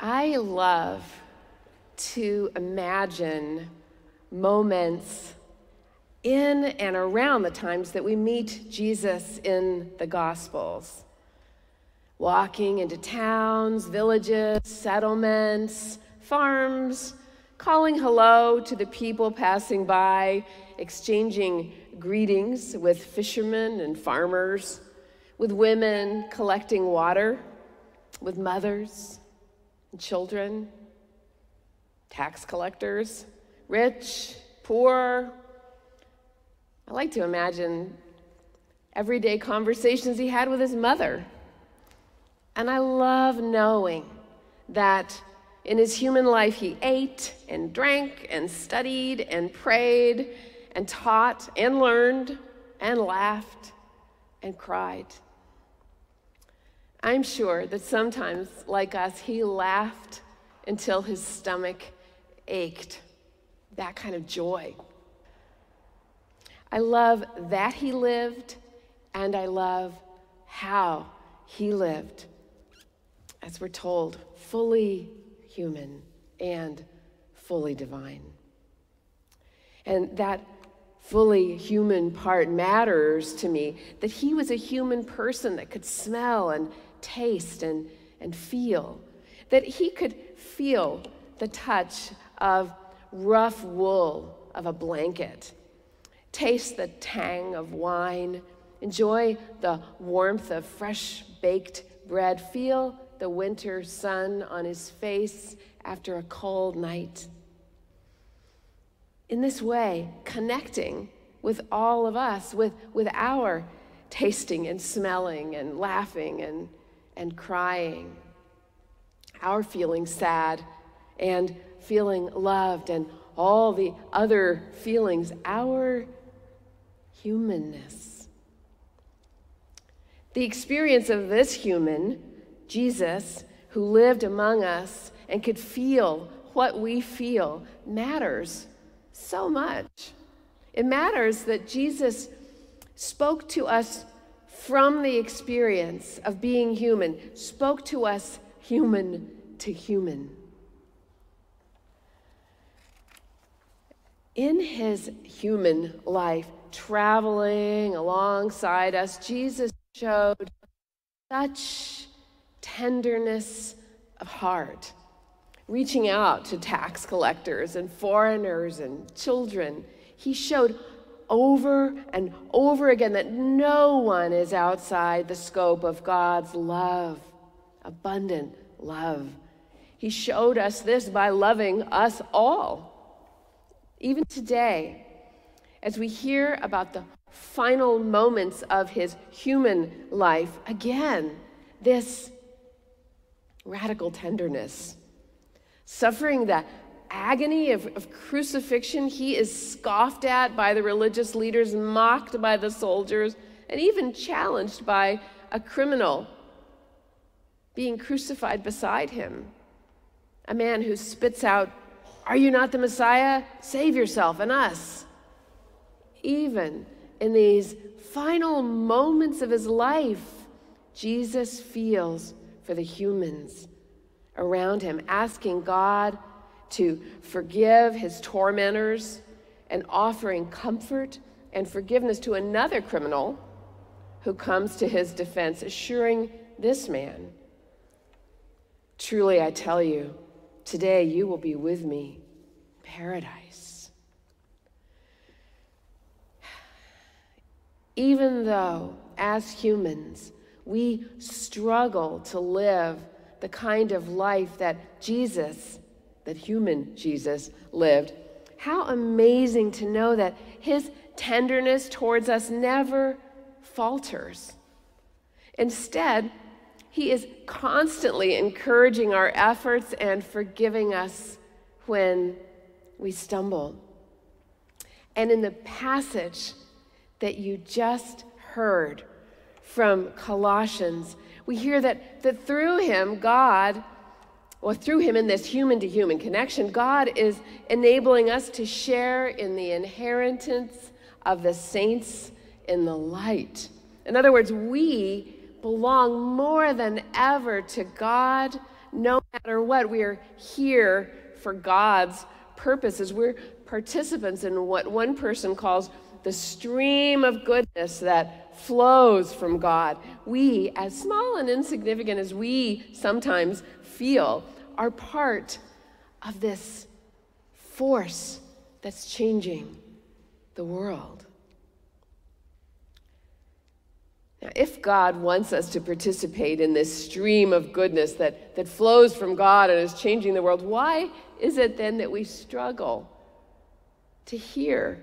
I love to imagine moments in and around the times that we meet Jesus in the Gospels. Walking into towns, villages, settlements, farms, calling hello to the people passing by, exchanging greetings with fishermen and farmers, with women collecting water, with mothers children, tax collectors, rich, poor. I like to imagine everyday conversations he had with his mother. And I love knowing that in his human life he ate and drank and studied and prayed and taught and learned and laughed and cried. I'm sure that sometimes, like us, he laughed until his stomach ached. That kind of joy. I love that he lived, and I love how he lived. As we're told, fully human and fully divine. And that fully human part matters to me that he was a human person that could smell and taste and, and feel, that he could feel the touch of rough wool of a blanket, taste the tang of wine, enjoy the warmth of fresh baked bread, feel the winter sun on his face after a cold night. In this way, connecting with all of us, with, with our tasting and smelling and laughing and and crying, our feeling sad and feeling loved, and all the other feelings, our humanness. The experience of this human, Jesus, who lived among us and could feel what we feel, matters so much. It matters that Jesus spoke to us from the experience of being human, spoke to us human to human. In his human life, traveling alongside us, Jesus showed such tenderness of heart, reaching out to tax collectors and foreigners and children. He showed over and over again that no one is outside the scope of God's love, abundant love. He showed us this by loving us all. Even today, as we hear about the final moments of his human life, again, this radical tenderness, suffering that agony of, of crucifixion, he is scoffed at by the religious leaders, mocked by the soldiers, and even challenged by a criminal being crucified beside him. A man who spits out, Are you not the Messiah? Save yourself and us. Even in these final moments of his life, Jesus feels for the humans around him, asking God to forgive his tormentors and offering comfort and forgiveness to another criminal who comes to his defense, assuring this man, Truly I tell you, today you will be with me, paradise. Even though, as humans, we struggle to live the kind of life that Jesus that human Jesus lived, how amazing to know that his tenderness towards us never falters. Instead, he is constantly encouraging our efforts and forgiving us when we stumble. And in the passage that you just heard from Colossians, we hear that, that through him, God well, through him in this human to human connection, God is enabling us to share in the inheritance of the saints in the light. In other words, we belong more than ever to God, no matter what, we are here for God's purposes. We're participants in what one person calls the stream of goodness that flows from God. We, as small and insignificant as we sometimes feel, are part of this force that's changing the world. Now, if God wants us to participate in this stream of goodness that, that flows from God and is changing the world, why is it then that we struggle to hear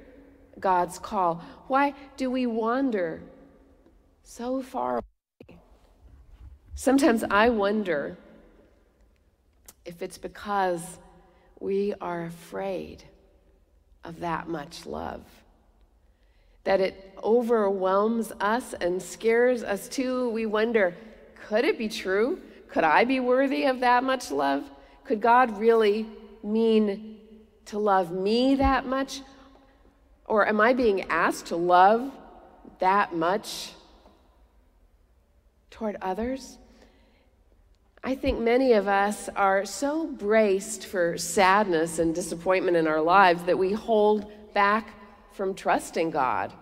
God's call? Why do we wander so far away? Sometimes I wonder if it's because we are afraid of that much love that it overwhelms us and scares us too. We wonder could it be true? Could I be worthy of that much love? Could God really mean to love me that much? Or am I being asked to love that much toward others? I think many of us are so braced for sadness and disappointment in our lives that we hold back from trusting God.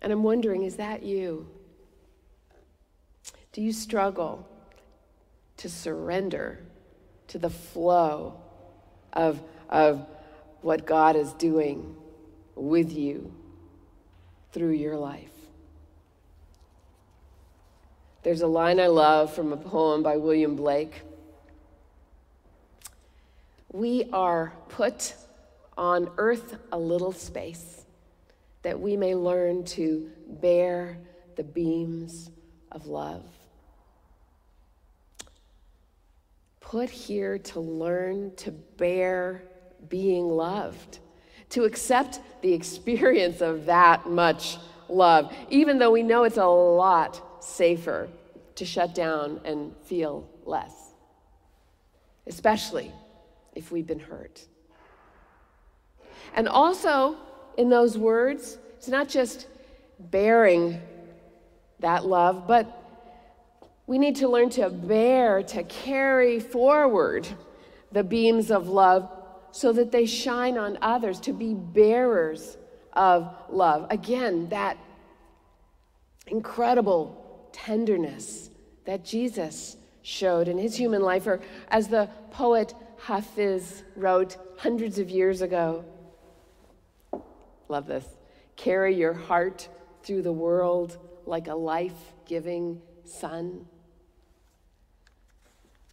And I'm wondering is that you? Do you struggle to surrender to the flow of, of what God is doing with you through your life? There's a line I love from a poem by William Blake. We are put on earth a little space that we may learn to bear the beams of love. Put here to learn to bear being loved, to accept the experience of that much love, even though we know it's a lot safer to shut down and feel less, especially if we've been hurt. And also, in those words, it's not just bearing that love, but we need to learn to bear, to carry forward the beams of love so that they shine on others, to be bearers of love. Again, that incredible tenderness that Jesus showed in his human life, or as the poet Hafiz wrote hundreds of years ago, Love this. Carry your heart through the world like a life giving sun.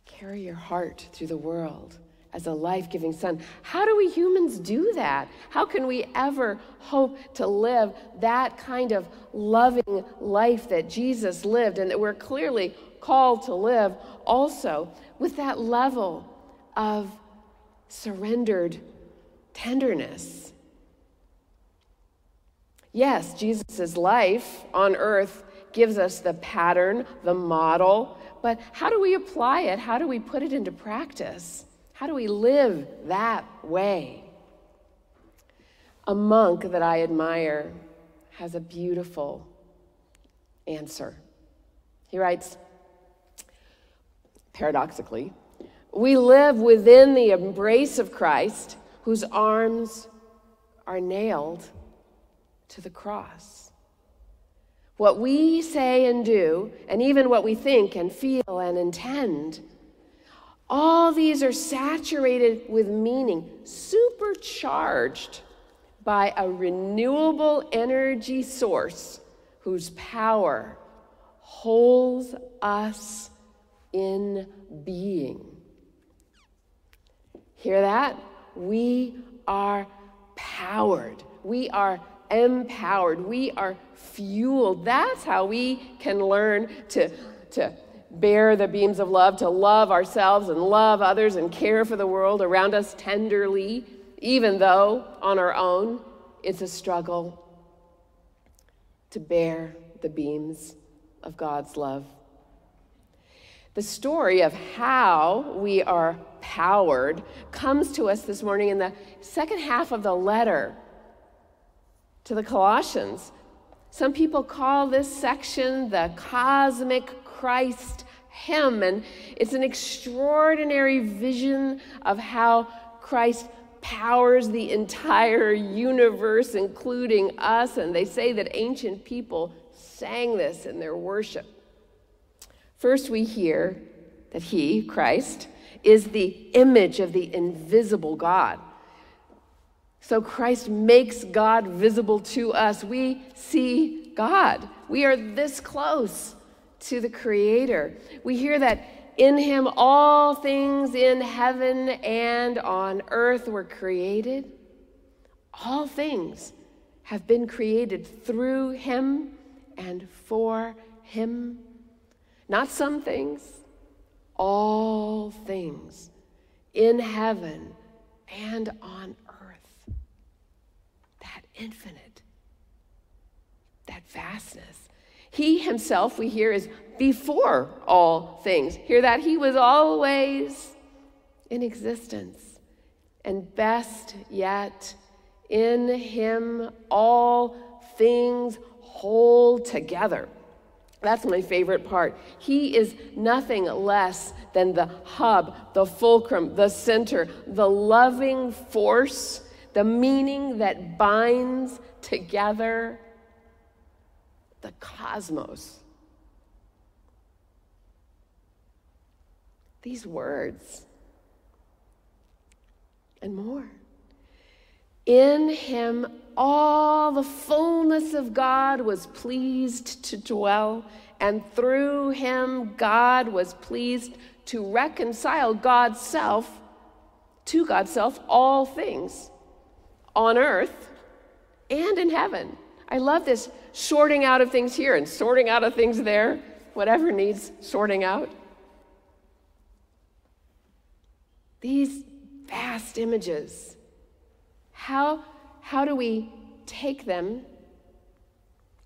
Carry your heart through the world as a life giving son. How do we humans do that? How can we ever hope to live that kind of loving life that Jesus lived and that we're clearly called to live also with that level of surrendered tenderness? Yes, Jesus' life on earth gives us the pattern, the model, but how do we apply it? How do we put it into practice? How do we live that way? A monk that I admire has a beautiful answer. He writes, paradoxically, we live within the embrace of Christ, whose arms are nailed to the cross. What we say and do, and even what we think and feel and intend, all these are saturated with meaning, supercharged by a renewable energy source whose power holds us in being. Hear that? We are powered. We are empowered. We are fueled. That's how we can learn to, to bear the beams of love, to love ourselves and love others and care for the world around us tenderly, even though on our own it's a struggle to bear the beams of God's love. The story of how we are powered comes to us this morning in the second half of the letter to the Colossians. Some people call this section the cosmic Christ hymn. And it's an extraordinary vision of how Christ powers the entire universe, including us. And they say that ancient people sang this in their worship. First, we hear that He, Christ, is the image of the invisible God. So Christ makes God visible to us. We see God. We are this close to the Creator. We hear that in Him all things in heaven and on earth were created. All things have been created through Him and for Him. Not some things, all things in heaven and on earth. That infinite, that vastness. He himself, we hear, is before all things. Hear that? He was always in existence. And best yet, in him all things hold together. That's my favorite part. He is nothing less than the hub, the fulcrum, the center, the loving force, the meaning that binds together the cosmos. These words and more. In him, all the fullness of God was pleased to dwell, and through him, God was pleased to reconcile God's self to God's self all things on earth and in heaven. I love this sorting out of things here and sorting out of things there, whatever needs sorting out. These vast images how, how do we take them?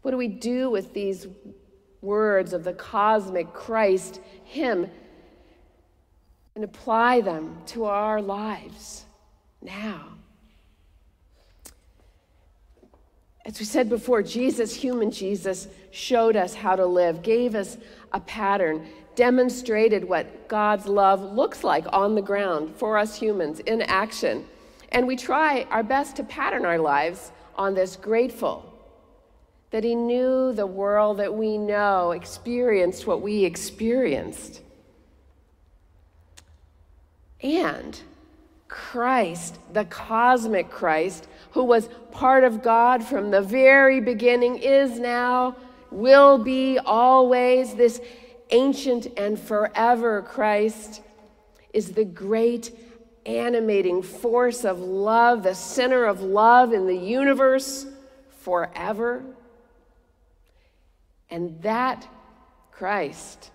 What do we do with these words of the cosmic Christ, hymn, and apply them to our lives now? As we said before, Jesus, human Jesus, showed us how to live, gave us a pattern, demonstrated what God's love looks like on the ground for us humans in action. And we try our best to pattern our lives on this grateful that he knew the world that we know, experienced what we experienced. And Christ, the cosmic Christ, who was part of God from the very beginning, is now, will be always this ancient and forever Christ, is the great animating force of love, the center of love in the universe forever. And that Christ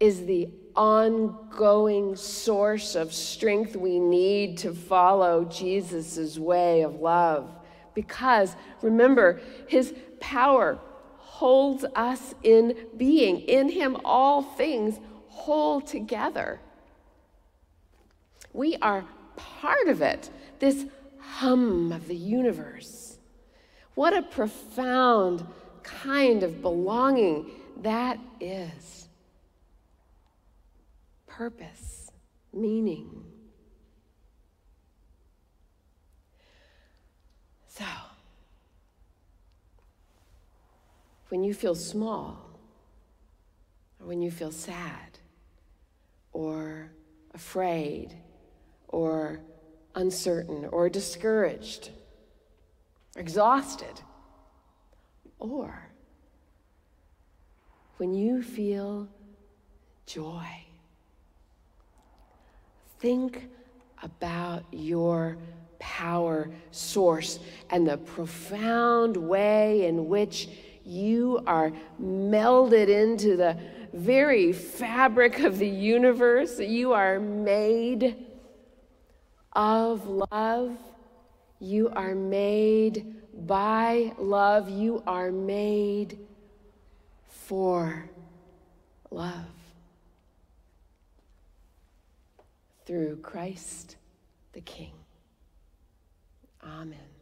is the ongoing source of strength we need to follow Jesus' way of love. Because remember, his power holds us in being. In him, all things hold together. We are part of it, this hum of the universe. What a profound kind of belonging that is. Purpose, meaning. So, when you feel small, or when you feel sad, or afraid, or uncertain or discouraged, exhausted, or when you feel joy. Think about your power source and the profound way in which you are melded into the very fabric of the universe. You are made of love. You are made by love. You are made for love. Through Christ the King. Amen.